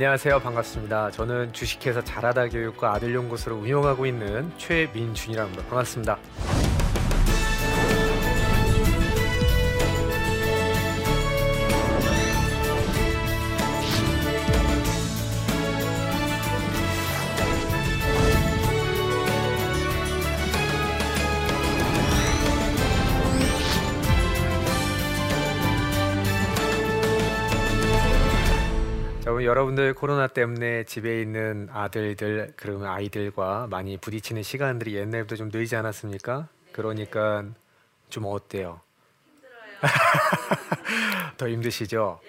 안녕하세요. 반갑습니다. 저는 주식회사 잘하다 교육과 아들연구소를 운영하고 있는 최민준이라고 합니다. 반갑습니다. 여러분들 코로나 때문에 집에 있는 아들들 그러면 아이들과 많이 부딪히는 시간들이 옛날부터 좀 늘지 않았습니까? 그러니까 좀 어때요? 더 힘드시죠?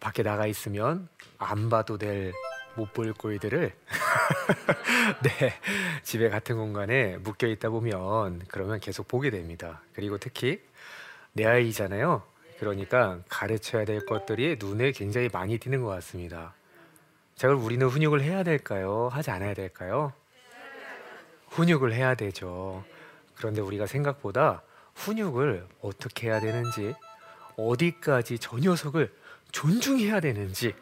밖에 나가 있으면 안 봐도 될 못 볼 꼴들을 네 집에 같은 공간에 묶여 있다 보면 그러면 계속 보게 됩니다. 그리고 특히 내 아이잖아요. 그러니까 가르쳐야 될 것들이 눈에 굉장히 많이 띄는 것 같습니다. 자, 그럼 우리는 훈육을 해야 될까요? 하지 않아야 될까요? 훈육을 해야 되죠. 그런데 우리가 생각보다 훈육을 어떻게 해야 되는지, 어디까지 저 녀석을 존중해야 되는지,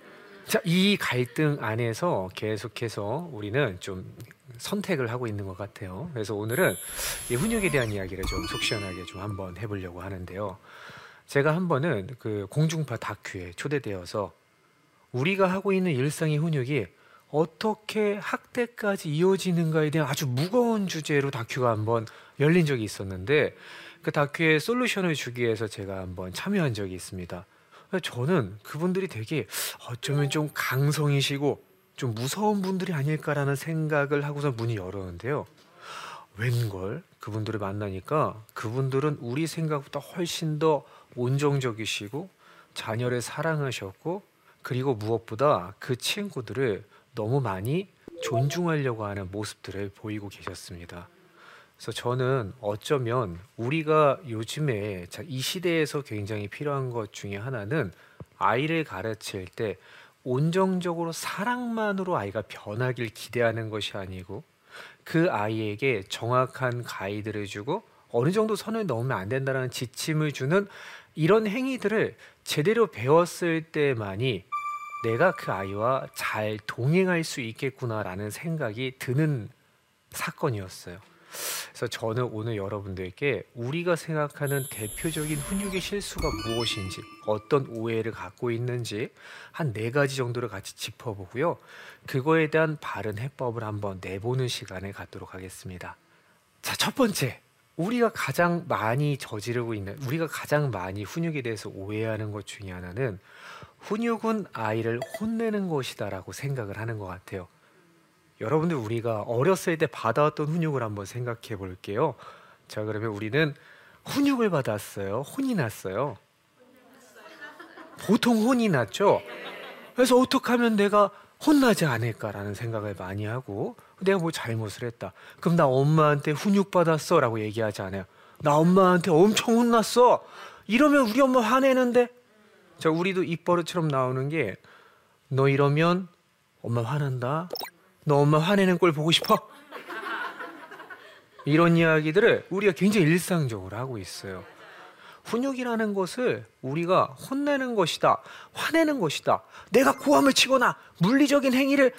자, 이 갈등 안에서 계속해서 우리는 좀 선택을 하고 있는 것 같아요. 그래서 오늘은 이 훈육에 대한 이야기를 좀 속 시원하게 좀 한번 해보려고 하는데요. 제가 한 번은 그 공중파 다큐에 초대되어서 우리가 하고 있는 일상의 훈육이 어떻게 학대까지 이어지는가에 대한 아주 무거운 주제로 다큐가 한번 열린 적이 있었는데 그 다큐에 솔루션을 주기 위해서 제가 한번 참여한 적이 있습니다. 저는 그분들이 되게 어쩌면 좀 강성이시고 좀 무서운 분들이 아닐까라는 생각을 하고서 문이 열었는데요. 웬걸 그분들을 만나니까 그분들은 우리 생각보다 훨씬 더 온정적이시고 자녀를 사랑하셨고 그리고 무엇보다 그 친구들을 너무 많이 존중하려고 하는 모습들을 보이고 계셨습니다. 그래서 저는 어쩌면 우리가 요즘에 이 시대에서 굉장히 필요한 것 중에 하나는 아이를 가르칠 때 온정적으로 사랑만으로 아이가 변하길 기대하는 것이 아니고 그 아이에게 정확한 가이드를 주고 어느 정도 선을 넘으면 안 된다는 지침을 주는 이런 행위들을 제대로 배웠을 때만이 내가 그 아이와 잘 동행할 수 있겠구나라는 생각이 드는 사건이었어요. 그래서 저는 오늘 여러분들께 우리가 생각하는 대표적인 훈육의 실수가 무엇인지, 어떤 오해를 갖고 있는지 한 네 가지 정도를 같이 짚어보고요. 그거에 대한 바른 해법을 한번 내보는 시간을 갖도록 하겠습니다. 자, 첫 번째. 우리가 가장 많이 저지르고 있는, 우리가 가장 많이 훈육에 대해서 오해하는 것 중에 하나는 훈육은 아이를 혼내는 것이다라고 생각을 하는 것 같아요. 여러분들 우리가 어렸을 때 받아왔던 훈육을 한번 생각해 볼게요. 자, 그러면 우리는 훈육을 받았어요. 혼이 났어요. 보통 혼이 났죠. 그래서 어떻게 하면 내가 혼나지 않을까라는 생각을 많이 하고 내가 뭐 잘못을 했다. 그럼 나 엄마한테 훈육 받았어 라고 얘기하지 않아요. 나 엄마한테 엄청 혼났어. 이러면 우리 엄마 화내는데. 자, 우리도 입버릇처럼 나오는 게 너 이러면 엄마 화난다. 너 엄마 화내는 꼴 보고 싶어? 이런 이야기들을 우리가 굉장히 일상적으로 하고 있어요. 훈육이라는 것을 우리가 혼내는 것이다, 화내는 것이다. 내가 고함을 치거나 물리적인 행위를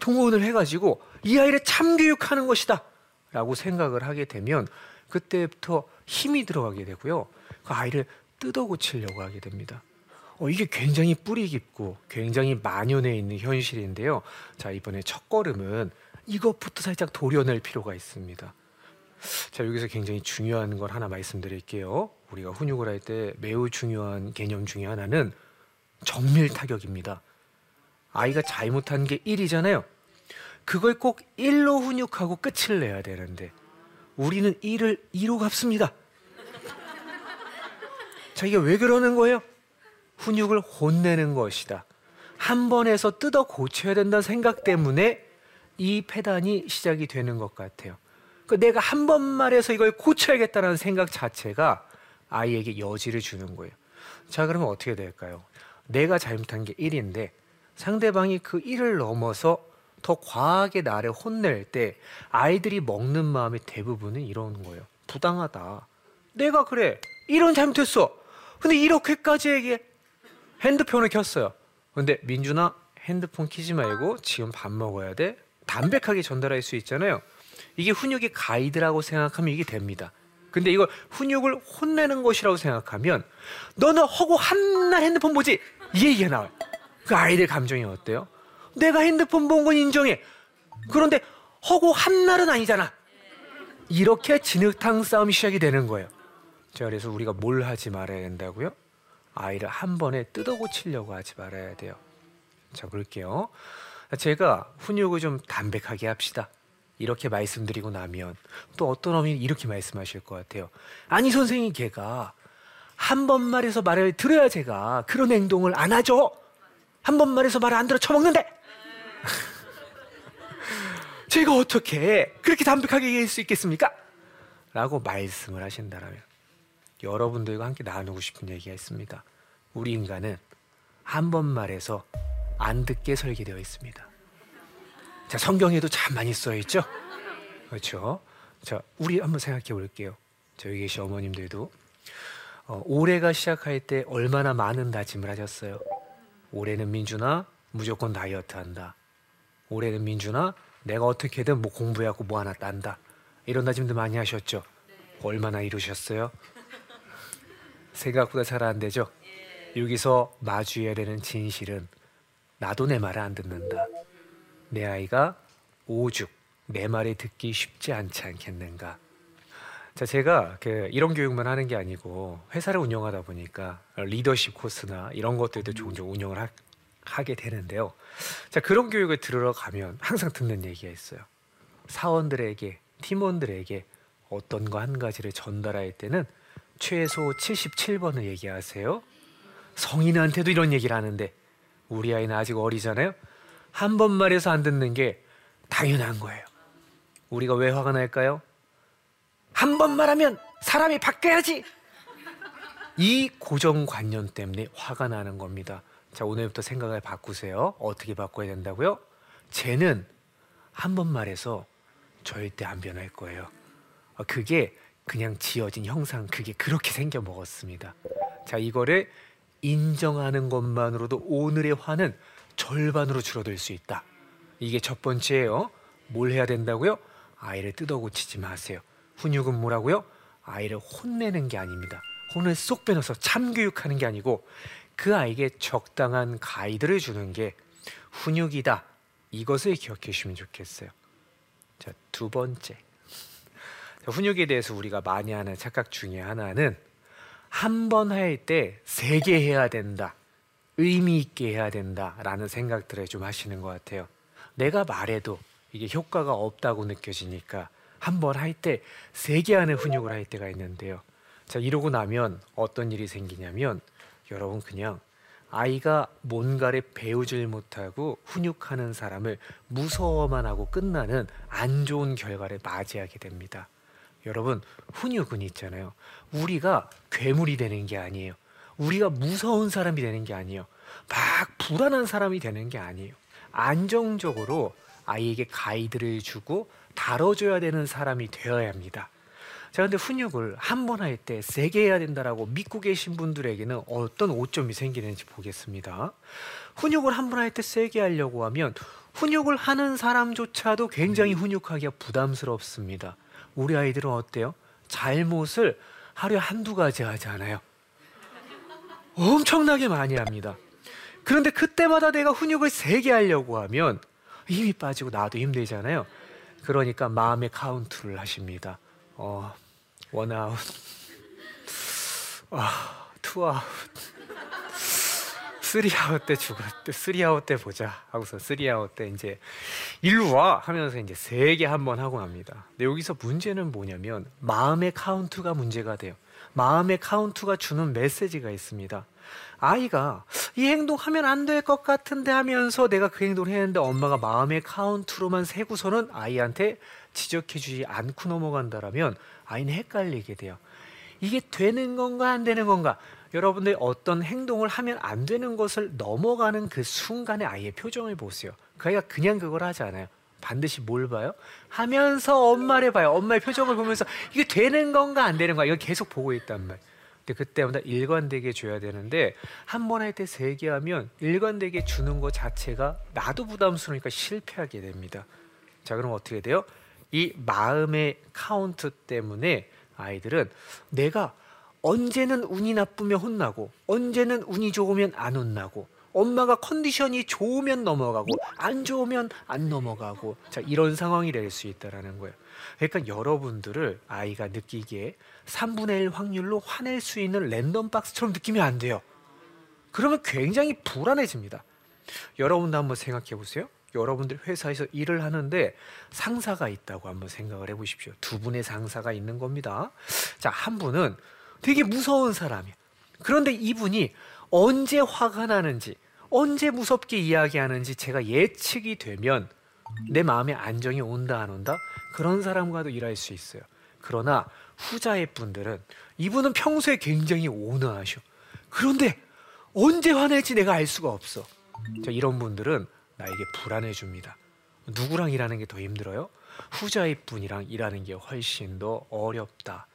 동원을 해가지고 이 아이를 참교육하는 것이다. 라고 생각을 하게 되면 그때부터 힘이 들어가게 되고요. 그 아이를 뜯어 고치려고 하게 됩니다. 어, 이게 굉장히 뿌리 깊고 굉장히 만연해 있는 현실인데요. 자, 이번에 첫 걸음은 이것부터 살짝 도려낼 필요가 있습니다. 자, 여기서 굉장히 중요한 걸 하나 말씀드릴게요. 우리가 훈육을 할 때 매우 중요한 개념 중에 하나는 정밀 타격입니다. 아이가 잘못한 게 1이잖아요. 그걸 꼭 1로 훈육하고 끝을 내야 되는데 우리는 1을 2로 갚습니다. 자, 이게 왜 그러는 거예요? 훈육을 혼내는 것이다. 한 번에서 뜯어 고쳐야 된다는 생각 때문에 이 패단이 시작이 되는 것 같아요. 그 내가 한 번 말해서 이걸 고쳐야겠다는 생각 자체가 아이에게 여지를 주는 거예요. 자, 그러면 어떻게 될까요? 내가 잘못한 게 1인데 상대방이 그 1을 넘어서 더 과하게 나를 혼낼 때 아이들이 먹는 마음의 대부분은 이러는 거예요. 부당하다. 내가 그래. 이런 잘못했어. 근데 이렇게까지 얘기해. 핸드폰을 켰어요. 근데 민준아 핸드폰 키지 말고 지금 밥 먹어야 돼. 담백하게 전달할 수 있잖아요. 이게 훈육의 가이드라고 생각하면 이게 됩니다. 근데 이걸 훈육을 혼내는 것이라고 생각하면 너는 허고 한 날 핸드폰 보지 이 얘기가 나와요. 그 아이들 감정이 어때요? 내가 핸드폰 본 건 인정해. 그런데 허고 한날은 아니잖아. 이렇게 진흙탕 싸움이 시작이 되는 거예요. 자, 그래서 우리가 뭘 하지 말아야 된다고요? 아이를 한 번에 뜯어 고치려고 하지 말아야 돼요. 자, 그럴게요. 제가 훈육을 좀 담백하게 합시다. 이렇게 말씀드리고 나면 또 어떤 어머니 이렇게 말씀하실 것 같아요. 아니 선생님 걔가 한 번 말해서 말을 들어야 제가 그런 행동을 안 하죠. 한 번 말해서 말을 안 들어 처먹는데. 제가 어떻게 그렇게 담백하게 얘기할 수 있겠습니까? 라고 말씀을 하신다면 여러분들과 함께 나누고 싶은 얘기가 있습니다. 우리 인간은 한 번 말해서 안 듣게 설계되어 있습니다. 자, 성경에도 참 많이 써 있죠? 그렇죠? 자, 우리 한번 생각해 볼게요. 저기 계신 어머님들도 어, 올해가 시작할 때 얼마나 많은 다짐을 하셨어요. 올해는 민준아 무조건 다이어트 한다. 올해는 민준아 내가 어떻게든 뭐 공부해갖고 뭐 하나 딴다. 이런 다짐도 많이 하셨죠. 얼마나 이루셨어요? 생각보다 잘 안 되죠. 여기서 마주해야 되는 진실은 나도 내 말을 안 듣는다. 내 아이가 오죽 내 말이 듣기 쉽지 않지 않겠는가. 자, 제가 그 이런 교육만 하는 게 아니고 회사를 운영하다 보니까 리더십 코스나 이런 것들도 종종 운영을 하, 하게 되는데요. 자, 그런 교육을 들으러 가면 항상 듣는 얘기가 있어요. 사원들에게, 팀원들에게 어떤 거 한 가지를 전달할 때는 최소 77번을 얘기하세요. 성인한테도 이런 얘기를 하는데 우리 아이는 아직 어리잖아요. 한 번 말해서 안 듣는 게 당연한 거예요. 우리가 왜 화가 날까요? 한 번 말하면 사람이 바뀌어야지. 이 고정관념 때문에 화가 나는 겁니다. 자, 오늘부터 생각을 바꾸세요. 어떻게 바꿔야 된다고요? 쟤는 한 번 말해서 절대 안 변할 거예요. 어, 그게 그냥 지어진 형상, 그게 그렇게 생겨 먹었습니다. 자, 이거를 인정하는 것만으로도 오늘의 화는 절반으로 줄어들 수 있다. 이게 첫 번째예요. 뭘 해야 된다고요? 아이를 뜯어 고치지 마세요. 훈육은 뭐라고요? 아이를 혼내는 게 아닙니다. 혼을 쏙 빼넣어서 참교육하는 게 아니고 그 아이에게 적당한 가이드를 주는 게 훈육이다. 이것을 기억해 주시면 좋겠어요. 자, 두 번째. 자, 훈육에 대해서 우리가 많이 하는 착각 중에 하나는 한 번 할 때 세 개 해야 된다. 의미 있게 해야 된다라는 생각들을 좀 하시는 것 같아요. 내가 말해도 이게 효과가 없다고 느껴지니까 한 번 할 때 세개 안에 훈육을 할 때가 있는데요. 자, 이러고 나면 어떤 일이 생기냐면 여러분 그냥 아이가 뭔가를 배우질 못하고 훈육하는 사람을 무서워만 하고 끝나는 안 좋은 결과를 맞이하게 됩니다. 여러분 훈육은 있잖아요. 우리가 괴물이 되는 게 아니에요. 우리가 무서운 사람이 되는 게 아니에요. 막 불안한 사람이 되는 게 아니에요. 안정적으로 아이에게 가이드를 주고 다뤄줘야 되는 사람이 되어야 합니다. 자, 근데 훈육을 한 번 할 때 세게 해야 된다라고 믿고 계신 분들에게는 어떤 오점이 생기는지 보겠습니다. 훈육을 한 번 할 때 세게 하려고 하면 훈육을 하는 사람조차도 굉장히 훈육하기가 부담스럽습니다. 우리 아이들은 어때요? 잘못을 하루에 한두 가지 하지 않아요. 엄청나게 많이 합니다. 그런데 그때마다 내가 훈육을 세게 하려고 하면 힘이 빠지고 나도 힘들잖아요. 그러니까 마음의 카운트를 하십니다. 어, 원아웃, 아, 투아웃, 쓰리아웃 때 죽었대, 쓰리아웃 때 보자 하고서 쓰리아웃 때 이제 일로 와 하면서 이제 세게 한 번 하고 납니다. 근데 여기서 문제는 뭐냐면 마음의 카운트가 문제가 돼요. 마음의 카운트가 주는 메시지가 있습니다. 아이가 이 행동하면 안 될 것 같은데 하면서 내가 그 행동을 했는데 엄마가 마음의 카운트로만 세고서는 아이한테 지적해 주지 않고 넘어간다라면 아이는 헷갈리게 돼요. 이게 되는 건가 안 되는 건가? 여러분들 어떤 행동을 하면 안 되는 것을 넘어가는 그 순간에 아이의 표정을 보세요. 그 아이가 그냥 그걸 하지 않아요. 반드시 뭘 봐요? 하면서 엄마를 봐요. 엄마의 표정을 보면서 이게 되는 건가 안 되는 건가 이걸 계속 보고 있단 말. 근데 그때마다 일관되게 줘야 되는데 한 번 할 때 세게 하면 일관되게 주는 것 자체가 나도 부담스러우니까 실패하게 됩니다. 자, 그럼 어떻게 돼요? 이 마음의 카운트 때문에 아이들은 내가 언제는 운이 나쁘면 혼나고 언제는 운이 좋으면 안 혼나고 엄마가 컨디션이 좋으면 넘어가고 안 좋으면 안 넘어가고 자 이런 상황이 될 수 있다라는 거예요. 그러니까 여러분들을 아이가 느끼기에 3분의 1 확률로 화낼 수 있는 랜덤 박스처럼 느끼면 안 돼요. 그러면 굉장히 불안해집니다. 여러분도 한번 생각해 보세요. 여러분들 회사에서 일을 하는데 상사가 있다고 한번 생각을 해 보십시오. 두 분의 상사가 있는 겁니다. 자, 한 분은 되게 무서운 사람이에요. 그런데 이분이 언제 화가 나는지, 언제 무섭게 이야기하는지 제가 예측이 되면 내 마음에 안정이 온다 안 온다 그런 사람과도 일할 수 있어요. 그러나 후자의 분들은 이분은 평소에 굉장히 온화하셔. 그런데 언제 화낼지 내가 알 수가 없어. 자, 이런 분들은 나에게 불안해 줍니다. 누구랑 일하는 게 더 힘들어요? 후자의 분이랑 일하는 게 훨씬 더 어렵다.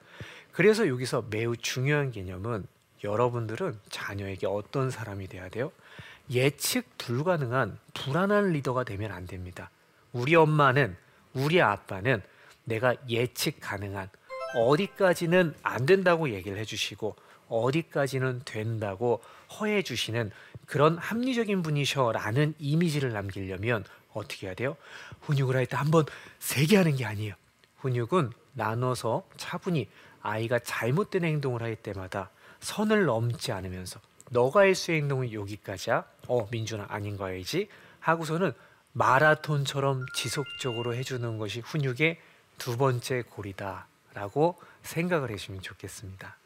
그래서 여기서 매우 중요한 개념은 여러분들은 자녀에게 어떤 사람이 돼야 돼요? 예측 불가능한 불안한 리더가 되면 안 됩니다. 우리 엄마는 우리 아빠는 내가 예측 가능한 어디까지는 안 된다고 얘기를 해주시고 어디까지는 된다고 허해 주시는 그런 합리적인 분이셔라는 이미지를 남기려면 어떻게 해야 돼요? 훈육을 할 때 한번 세게 하는 게 아니에요. 훈육은 나눠서 차분히 아이가 잘못된 행동을 할 때마다 선을 넘지 않으면서 너가 할수 있는 행동은 여기까지야. 어 민준아 아닌 거 알지? 하고서는 마라톤처럼 지속적으로 해주는 것이 훈육의 두 번째 골이다라고 생각을 해주시면 좋겠습니다.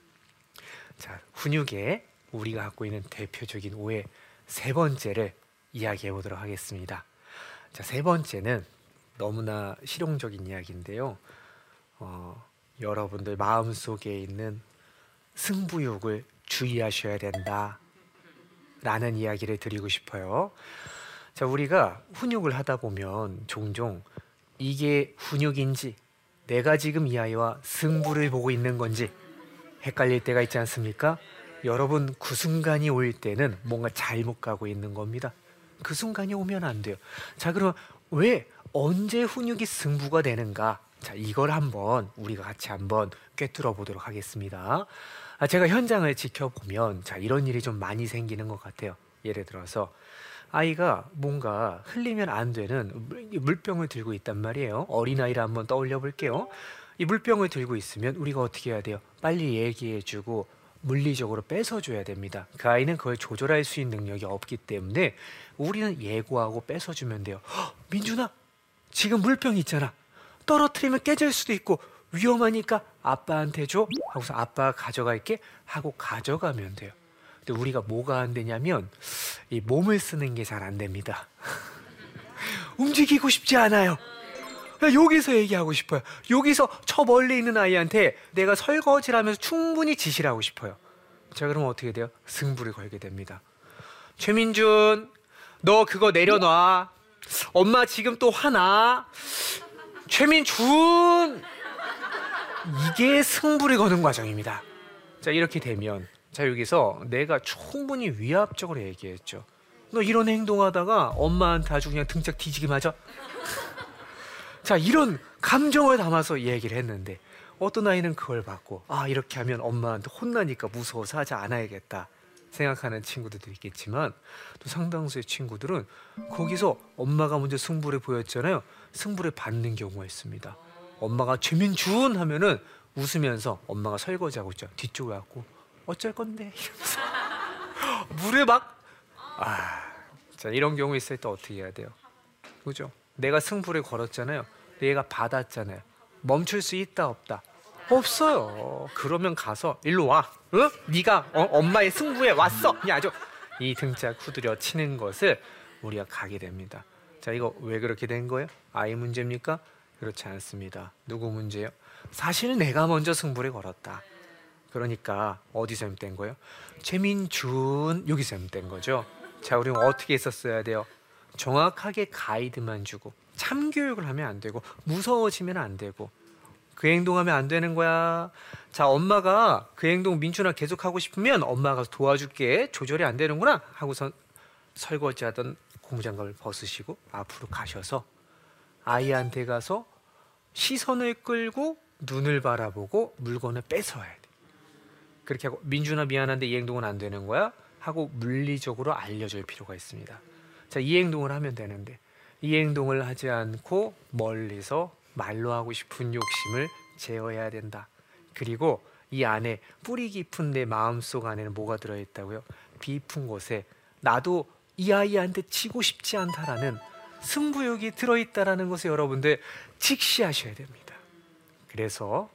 자 훈육에 우리가 갖고 있는 대표적인 오해 세 번째를 이야기해 보도록 하겠습니다. 자, 세 번째는 너무나 실용적인 이야기인데요. 어, 여러분들 마음 속에 있는 승부욕을 주의하셔야 된다. 라는 이야기를 드리고 싶어요. 자, 우리가 훈육을 하다 보면 종종 이게 훈육인지 내가 지금 이 아이와 승부를 보고 있는 건지 헷갈릴 때가 있지 않습니까? 여러분 그 순간이 올 때는 뭔가 잘못 가고 있는 겁니다. 그 순간이 오면 안 돼요. 자, 그럼 왜 언제 훈육이 승부가 되는가? 자, 이걸 한번 우리가 같이 한번 꿰뚫어 보도록 하겠습니다. 아, 제가 현장을 지켜보면 자, 이런 일이 좀 많이 생기는 것 같아요. 예를 들어서 아이가 뭔가 흘리면 안 되는 물병을 들고 있단 말이에요. 어린아이를 한번 떠올려 볼게요. 이 물병을 들고 있으면 우리가 어떻게 해야 돼요? 빨리 얘기해 주고 물리적으로 뺏어줘야 됩니다. 그 아이는 그걸 조절할 수 있는 능력이 없기 때문에 우리는 예고하고 뺏어주면 돼요. 민준아, 지금 물병 있잖아. 떨어뜨리면 깨질 수도 있고 위험하니까 아빠한테 줘. 하고서 아빠가 가져갈게 하고 가져가면 돼요. 근데 우리가 뭐가 안 되냐면 이 몸을 쓰는 게 잘 안 됩니다. 움직이고 싶지 않아요. 여기서 얘기하고 싶어요. 여기서 저 멀리 있는 아이한테 내가 설거지를 하면서 충분히 지시를 하고 싶어요. 자, 그러면 어떻게 돼요? 승부를 걸게 됩니다. 최민준, 너 그거 내려놔. 엄마 지금 또 화나. 최민준! 이게 승부를 거는 과정입니다. 자, 이렇게 되면 자, 여기서 내가 충분히 위압적으로 얘기했죠. 너 이런 행동하다가 엄마한테 아주 그냥 등짝 뒤지게 맞아. 자, 이런 감정을 담아서 얘기를 했는데 어떤 아이는 그걸 받고 아, 이렇게 하면 엄마한테 혼나니까 무서워서 하지 않아야겠다. 생각하는 친구들도 있겠지만 또 상당수의 친구들은 거기서 엄마가 먼저 승부를 보였잖아요. 승부를 받는 경우가 있습니다. 엄마가 최민준 하면은 웃으면서 엄마가 설거지하고 있죠. 뒤쪽에 갖고 어쩔 건데 이러면서 물에 막 아, 자 이런 경우 있을 때 어떻게 해야 돼요? 그죠? 내가 승부를 걸었잖아요. 얘가 받았잖아요. 멈출 수 있다 없다. 없어요. 그러면 가서 일로 와. 응? 네가 어, 엄마의 승부에 왔어. 야 아주 이 등짝 후드려 치는 것을 우리가 가게 됩니다. 자 이거 왜 그렇게 된 거예요? 아이 문제입니까? 그렇지 않습니다. 누구 문제요? 사실 내가 먼저 승부를 걸었다. 그러니까 어디서 ემ된 거예요? 최민준 여기서 엠된 거죠. 자 우리는 어떻게 했었어야 돼요? 정확하게 가이드만 주고 참교육을 하면 안 되고 무서워지면 안 되고 그 행동하면 안 되는 거야. 자, 엄마가 그 행동 민준아 계속 하고 싶으면 엄마가 도와줄게. 조절이 안 되는구나. 하고선 설거지하던 고무장갑을 벗으시고 앞으로 가셔서 아이한테 가서 시선을 끌고 눈을 바라보고 물건을 뺏어와야 돼. 그렇게 하고 민준아 미안한데 이 행동은 안 되는 거야 하고 물리적으로 알려줄 필요가 있습니다. 자, 이 행동을 하면 되는데 이 행동을 하지 않고 멀리서 말로 하고 싶은 욕심을 제어해야 된다. 그리고 이 안에 뿌리 깊은 내 마음속 안에는 뭐가 들어있다고요? 깊은 곳에 나도 이 아이한테 치고 싶지 않다라는 승부욕이 들어있다라는 것을 여러분들 직시하셔야 됩니다. 그래서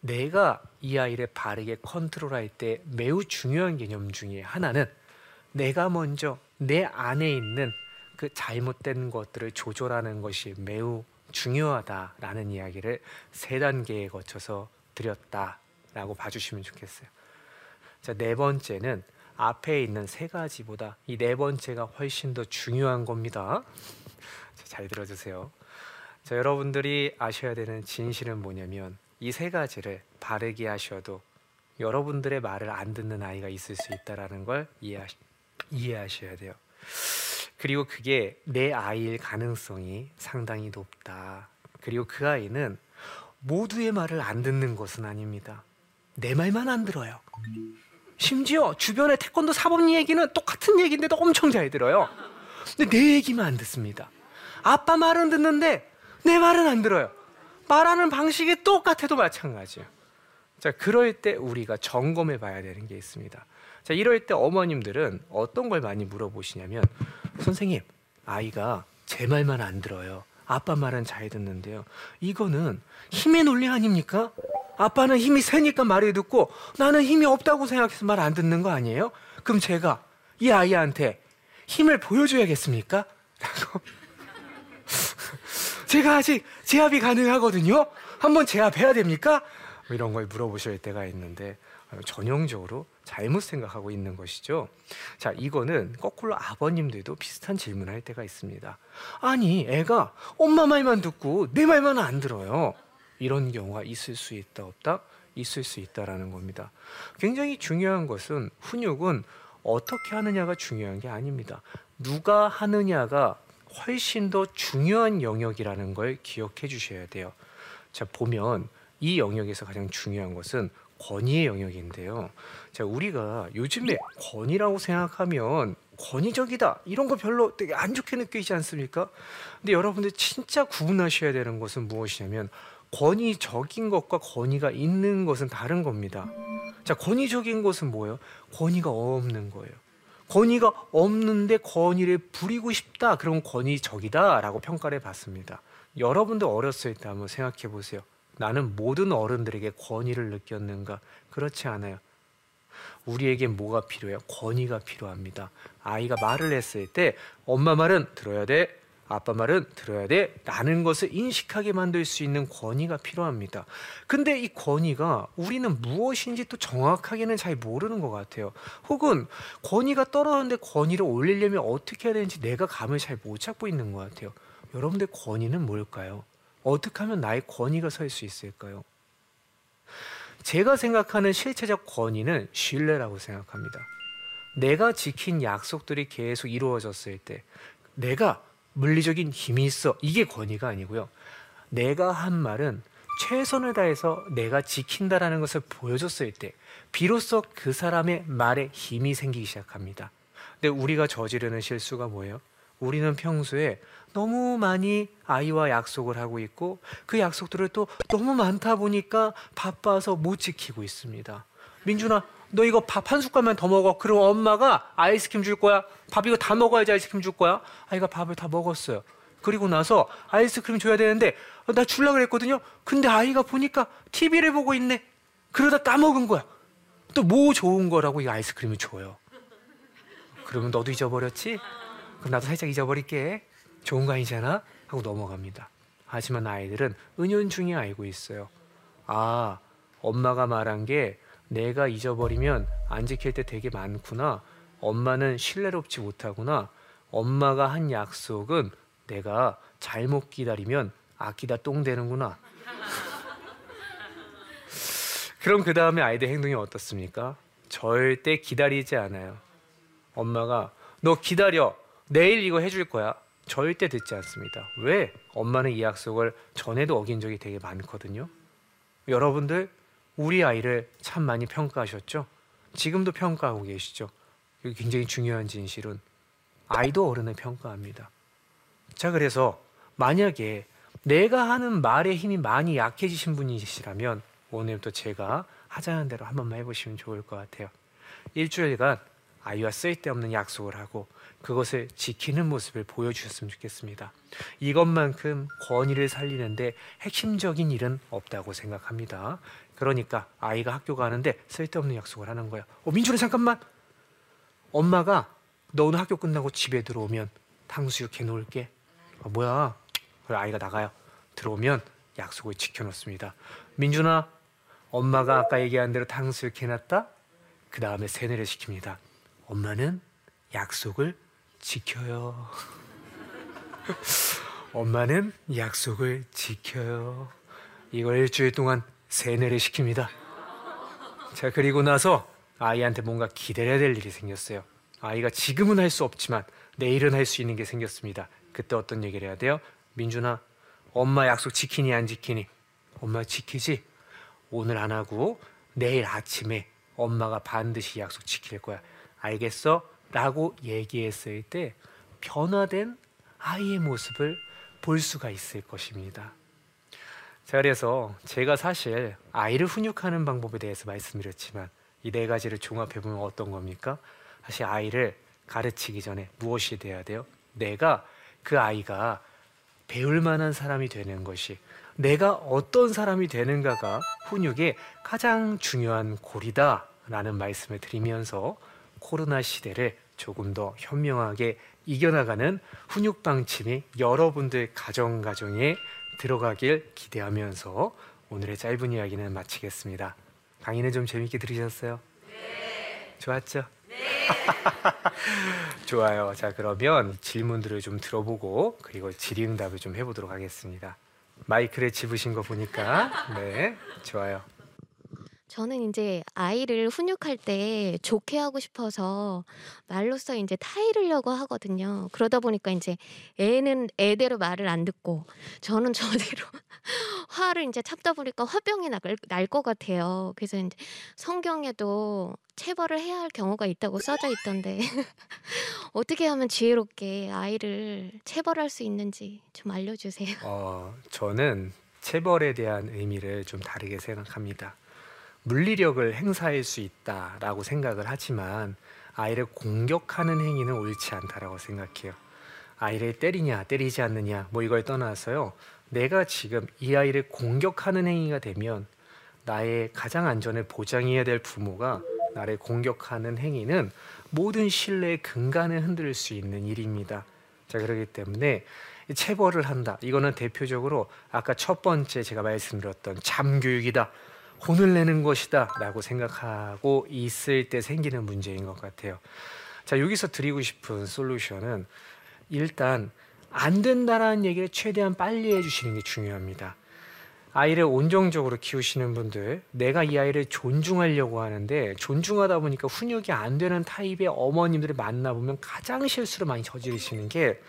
내가 이 아이를 바르게 컨트롤할 때 매우 중요한 개념 중에 하나는 내가 먼저 내 안에 있는 그 잘못된 것들을 조절하는 것이 매우 중요하다라는 이야기를 세 단계에 거쳐서 드렸다라고 봐주시면 좋겠어요. 자, 네 번째는 앞에 있는 세 가지보다 이 네 번째가 훨씬 더 중요한 겁니다. 자, 잘 들어주세요. 자, 여러분들이 아셔야 되는 진실은 뭐냐면 이 세 가지를 바르게 하셔도 여러분들의 말을 안 듣는 아이가 있을 수 있다라는 걸 이해하시, 이해하셔야 돼요. 그리고 그게 내 아이일 가능성이 상당히 높다. 그리고 그 아이는 모두의 말을 안 듣는 것은 아닙니다. 내 말만 안 들어요. 심지어 주변의 태권도 사범 얘기는 똑같은 얘기인데도 엄청 잘 들어요. 근데 내 얘기만 안 듣습니다. 아빠 말은 듣는데 내 말은 안 들어요. 말하는 방식이 똑같아도 마찬가지예요. 자, 그럴 때 우리가 점검해 봐야 되는 게 있습니다. 자, 이럴 때 어머님들은 어떤 걸 많이 물어보시냐면 선생님, 아이가 제 말만 안 들어요. 아빠 말은 잘 듣는데요. 이거는 힘의 논리 아닙니까? 아빠는 힘이 세니까 말을 듣고 나는 힘이 없다고 생각해서 말 안 듣는 거 아니에요? 그럼 제가 이 아이한테 힘을 보여줘야겠습니까? 라고 제가 아직 제압이 가능하거든요. 한번 제압해야 됩니까? 뭐 이런 걸 물어보실 때가 있는데 전형적으로 잘못 생각하고 있는 것이죠. 자, 이거는 거꾸로 아버님들도 비슷한 질문을 할 때가 있습니다. 아니, 애가 엄마 말만 듣고 내 말만 안 들어요. 이런 경우가 있을 수 있다 없다? 있을 수 있다라는 겁니다. 굉장히 중요한 것은 훈육은 어떻게 하느냐가 중요한 게 아닙니다. 누가 하느냐가 훨씬 더 중요한 영역이라는 걸 기억해 주셔야 돼요. 자, 보면 이 영역에서 가장 중요한 것은 권위의 영역인데요. 자, 우리가 요즘에 권위라고 생각하면 권위적이다 이런 거 별로 되게 안 좋게 느끼지 않습니까? 근데 여러분들 진짜 구분하셔야 되는 것은 무엇이냐면 권위적인 것과 권위가 있는 것은 다른 겁니다. 자, 권위적인 것은 뭐예요? 권위가 없는 거예요. 권위가 없는데 권위를 부리고 싶다. 그럼 권위적이다라고 평가를 받습니다. 여러분들 어렸을 때 한번 생각해 보세요. 나는 모든 어른들에게 권위를 느꼈는가? 그렇지 않아요. 우리에게 뭐가 필요해요? 권위가 필요합니다. 아이가 말을 했을 때 엄마 말은 들어야 돼. 아빠 말은 들어야 돼. 라는 것을 인식하게 만들 수 있는 권위가 필요합니다. 근데 이 권위가 우리는 무엇인지 또 정확하게는 잘 모르는 것 같아요. 혹은 권위가 떨어졌는데 권위를 올리려면 어떻게 해야 되는지 내가 감을 잘못 잡고 있는 것 같아요. 여러분들 권위는 뭘까요? 어떻게 하면 나의 권위가 설 수 있을까요? 제가 생각하는 실체적 권위는 신뢰라고 생각합니다. 내가 지킨 약속들이 계속 이루어졌을 때 내가 물리적인 힘이 있어 이게 권위가 아니고요. 내가 한 말은 최선을 다해서 내가 지킨다라는 것을 보여줬을 때 비로소 그 사람의 말에 힘이 생기기 시작합니다. 근데 우리가 저지르는 실수가 뭐예요? 우리는 평소에 너무 많이 아이와 약속을 하고 있고 그 약속들을 또 너무 많다 보니까 바빠서 못 지키고 있습니다. 민준아, 너 이거 밥 한 숟갈만 더 먹어. 그럼 엄마가 아이스크림 줄 거야. 밥 이거 다 먹어야지 아이스크림 줄 거야. 아이가 밥을 다 먹었어요. 그리고 나서 아이스크림 줘야 되는데 나 줄라 그랬거든요. 근데 아이가 보니까 TV를 보고 있네. 그러다 따먹은 거야. 또 뭐 좋은 거라고 이 아이스크림을 줘요. 그러면 너도 잊어버렸지? 그럼 나도 살짝 잊어버릴게. 좋은 거 아니잖아? 하고 넘어갑니다. 하지만 아이들은 은연중에 알고 있어요. 아, 엄마가 말한 게 내가 잊어버리면 안 지킬 때 되게 많구나. 엄마는 신뢰롭지 못하구나. 엄마가 한 약속은 내가 잘못 기다리면 아끼다 똥 되는구나. 그럼 그 다음에 아이들 행동이 어떻습니까? 절대 기다리지 않아요. 엄마가 너 기다려. 내일 이거 해줄 거야. 절대 듣지 않습니다. 왜? 엄마는 이 약속을 전에도 어긴 적이 되게 많거든요. 여러분들 우리 아이를 참 많이 평가하셨죠? 지금도 평가하고 계시죠? 굉장히 중요한 진실은 아이도 어른을 평가합니다. 자, 그래서 만약에 내가 하는 말의 힘이 많이 약해지신 분이시라면 오늘부터 제가 하자는 대로 한 번만 해보시면 좋을 것 같아요. 일주일간 아이와 쓸데없는 약속을 하고 그것을 지키는 모습을 보여주셨으면 좋겠습니다. 이것만큼 권위를 살리는데 핵심적인 일은 없다고 생각합니다. 그러니까 아이가 학교 가는데 쓸데없는 약속을 하는 거야. 어, 민준아 잠깐만. 엄마가 너 오늘 학교 끝나고 집에 들어오면 탕수육 해놓을게. 아, 뭐야? 그래 아이가 나가요. 들어오면 약속을 지켜놓습니다. 민준아, 엄마가 아까 얘기한 대로 탕수육 해놨다. 그 다음에 세뇌를 시킵니다. 엄마는 약속을 지켜요. 엄마는 약속을 지켜요. 이걸 일주일 동안 세뇌를 시킵니다. 자, 그리고 나서 아이한테 뭔가 기다려야 될 일이 생겼어요. 아이가 지금은 할 수 없지만 내일은 할 수 있는 게 생겼습니다. 그때 어떤 얘기를 해야 돼요? 민준아, 엄마 약속 지키니 안 지키니? 엄마 지키지? 오늘 안 하고 내일 아침에 엄마가 반드시 약속 지킬 거야. 알겠어? 라고 얘기했을 때 변화된 아이의 모습을 볼 수가 있을 것입니다. 자, 그래서 제가 사실 아이를 훈육하는 방법에 대해서 말씀드렸지만 이 네 가지를 종합해 보면 어떤 겁니까? 사실 아이를 가르치기 전에 무엇이 돼야 돼요? 내가 그 아이가 배울 만한 사람이 되는 것이 내가 어떤 사람이 되는가가 훈육의 가장 중요한 고리다라는 말씀을 드리면서 코로나 시대를 조금 더 현명하게 이겨나가는 훈육 방침이 여러분들 가정 가정에 들어가길 기대하면서 오늘의 짧은 이야기는 마치겠습니다. 강의는 좀 재밌게 들으셨어요? 네. 좋았죠? 네. 좋아요. 자 그러면 질문들을 좀 들어보고 그리고 질의응답을 좀 해보도록 하겠습니다. 마이크를 집으신 거 보니까 네 좋아요. 저는 이제 아이를 훈육할 때 좋게 하고 싶어서 말로써 이제 타이르려고 하거든요. 그러다 보니까 이제 애는 애대로 말을 안 듣고 저는 저대로 화를 이제 참다 보니까 화병이 날 것 같아요. 그래서 이제 성경에도 체벌을 해야 할 경우가 있다고 써져 있던데 어떻게 하면 지혜롭게 아이를 체벌할 수 있는지 좀 알려주세요. 어, 저는 체벌에 대한 의미를 좀 다르게 생각합니다. 물리력을 행사할 수 있다라고 생각을 하지만 아이를 공격하는 행위는 옳지 않다라고 생각해요. 아이를 때리냐 때리지 않느냐 뭐 이걸 떠나서요. 내가 지금 이 아이를 공격하는 행위가 되면 나의 가장 안전을 보장해야 될 부모가 나를 공격하는 행위는 모든 신뢰의 근간을 흔들 수 있는 일입니다. 자 그렇기 때문에 체벌을 한다. 이거는 대표적으로 아까 첫 번째 제가 말씀드렸던 잠교육이다. 혼을 내는 것이다 라고 생각하고 있을 때 생기는 문제인 것 같아요. 자, 여기서 드리고 싶은 솔루션은 일단 안 된다라는 얘기를 최대한 빨리 해주시는 게 중요합니다. 아이를 온정적으로 키우시는 분들, 내가 이 아이를 존중하려고 하는데 존중하다 보니까 훈육이 안 되는 타입의 어머님들을 만나보면 가장 실수를 많이 저지르시는 게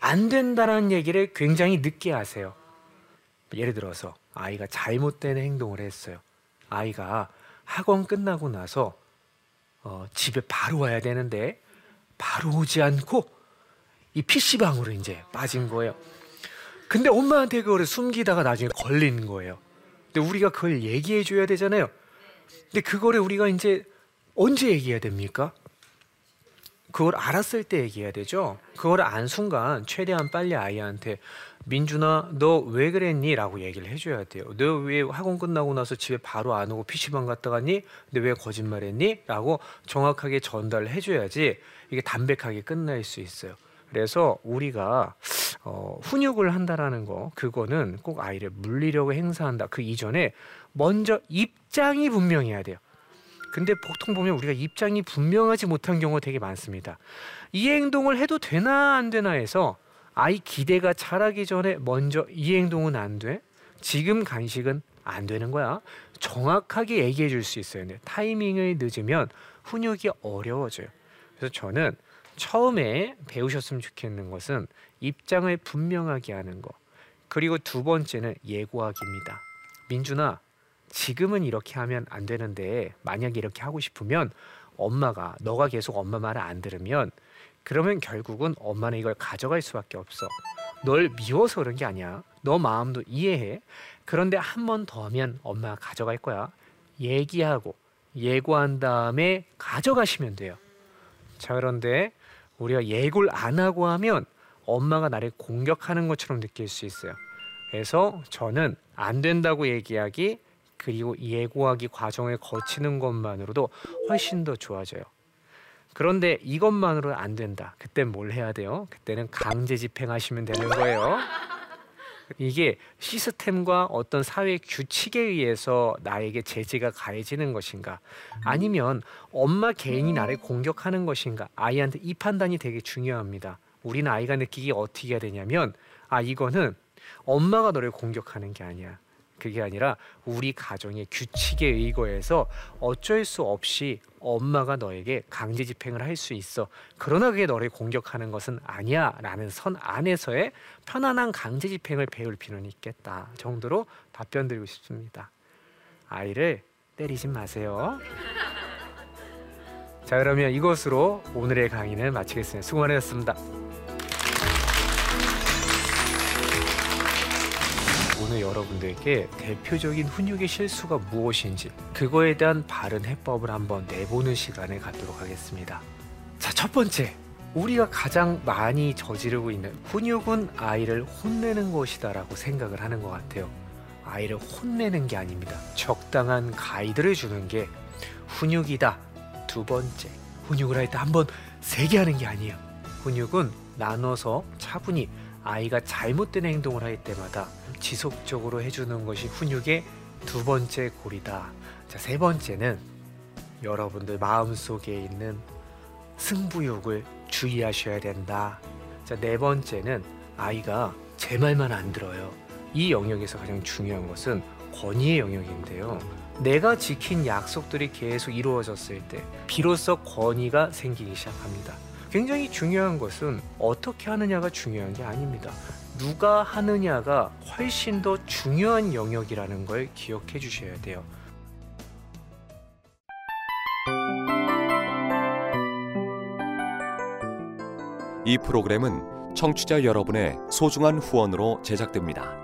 안 된다라는 얘기를 굉장히 늦게 하세요. 예를 들어서 아이가 잘못된 행동을 했어요. 아이가 학원 끝나고 나서 어, 집에 바로 와야 되는데 바로 오지 않고 이 PC방으로 이제 빠진 거예요. 근데 엄마한테 그거를 숨기다가 나중에 걸린 거예요. 근데 우리가 그걸 얘기해 줘야 되잖아요. 근데 그거를 우리가 이제 언제 얘기해야 됩니까? 그걸 알았을 때 얘기해야 되죠. 그걸 안 순간 최대한 빨리 아이한테 민준아 너 왜 그랬니? 라고 얘기를 해줘야 돼요. 너 왜 학원 끝나고 나서 집에 바로 안 오고 PC방 갔다 갔니? 근데 왜 거짓말했니? 라고 정확하게 전달을 해줘야지 이게 담백하게 끝날 수 있어요. 그래서 우리가 어, 훈육을 한다라는 거 그거는 꼭 아이를 물리력을 행사한다 그 이전에 먼저 입장이 분명해야 돼요. 근데 보통 보면 우리가 입장이 분명하지 못한 경우가 되게 많습니다. 이 행동을 해도 되나 안 되나 해서 아이 기대가 자라기 전에 먼저 이 행동은 안 돼. 지금 간식은 안 되는 거야. 정확하게 얘기해 줄 수 있어야 돼. 타이밍을 늦으면 훈육이 어려워져요. 그래서 저는 처음에 배우셨으면 좋겠는 것은 입장을 분명하게 하는 거. 그리고 두 번째는 예고하기입니다. 민준아, 지금은 이렇게 하면 안 되는데 만약에 이렇게 하고 싶으면 엄마가 너가 계속 엄마 말을 안 들으면 그러면 결국은 엄마는 이걸 가져갈 수밖에 없어. 널 미워서 그런 게 아니야. 너 마음도 이해해. 그런데 한 번 더 하면 엄마가 가져갈 거야. 얘기하고 예고한 다음에 가져가시면 돼요. 자, 그런데 우리가 예고를 안 하고 하면 엄마가 나를 공격하는 것처럼 느낄 수 있어요. 그래서 저는 안 된다고 얘기하기 그리고 예고하기 과정을 거치는 것만으로도 훨씬 더 좋아져요. 그런데 이것만으로 안 된다. 그땐 뭘 해야 돼요? 그때는 강제 집행하시면 되는 거예요. 이게 시스템과 어떤 사회 규칙에 의해서 나에게 제재가 가해지는 것인가 아니면 엄마 개인이 나를 공격하는 것인가 아이한테 이 판단이 되게 중요합니다. 우리는 아이가 느끼기 어떻게 해야 되냐면 아 이거는 엄마가 너를 공격하는 게 아니야. 그게 아니라 우리 가정의 규칙에 의거해서 어쩔 수 없이 엄마가 너에게 강제 집행을 할 수 있어. 그러나 그게 너를 공격하는 것은 아니야 라는 선 안에서의 편안한 강제 집행을 배울 필요는 있겠다 정도로 답변 드리고 싶습니다. 아이를 때리지 마세요. 자 그러면 이것으로 오늘의 강의는 마치겠습니다. 수고 많으셨습니다. 여러분들께 대표적인 훈육의 실수가 무엇인지 그거에 대한 바른 해법을 한번 내보는 시간을 갖도록 하겠습니다. 자, 첫 번째. 우리가 가장 많이 저지르고 있는 훈육은 아이를 혼내는 것이다라고 생각을 하는 것 같아요. 아이를 혼내는 게 아닙니다. 적당한 가이드를 주는 게 훈육이다. 두 번째. 훈육을 할 때 한 번 세게 하는 게 아니에요. 훈육은 나눠서 차분히 아이가 잘못된 행동을 할 때마다 지속적으로 해주는 것이 훈육의 두 번째 골이다. 자, 세 번째는 여러분들 마음속에 있는 승부욕을 주의하셔야 된다. 자, 네 번째는 아이가 제 말만 안 들어요. 이 영역에서 가장 중요한 것은 권위의 영역인데요. 내가 지킨 약속들이 계속 이루어졌을 때 비로소 권위가 생기기 시작합니다. 굉장히 중요한 것은 어떻게 하느냐가 중요한 게 아닙니다. 누가 하느냐가 훨씬 더 중요한 영역이라는 걸 기억해 주셔야 돼요. 이 프로그램은 청취자 여러분의 소중한 후원으로 제작됩니다.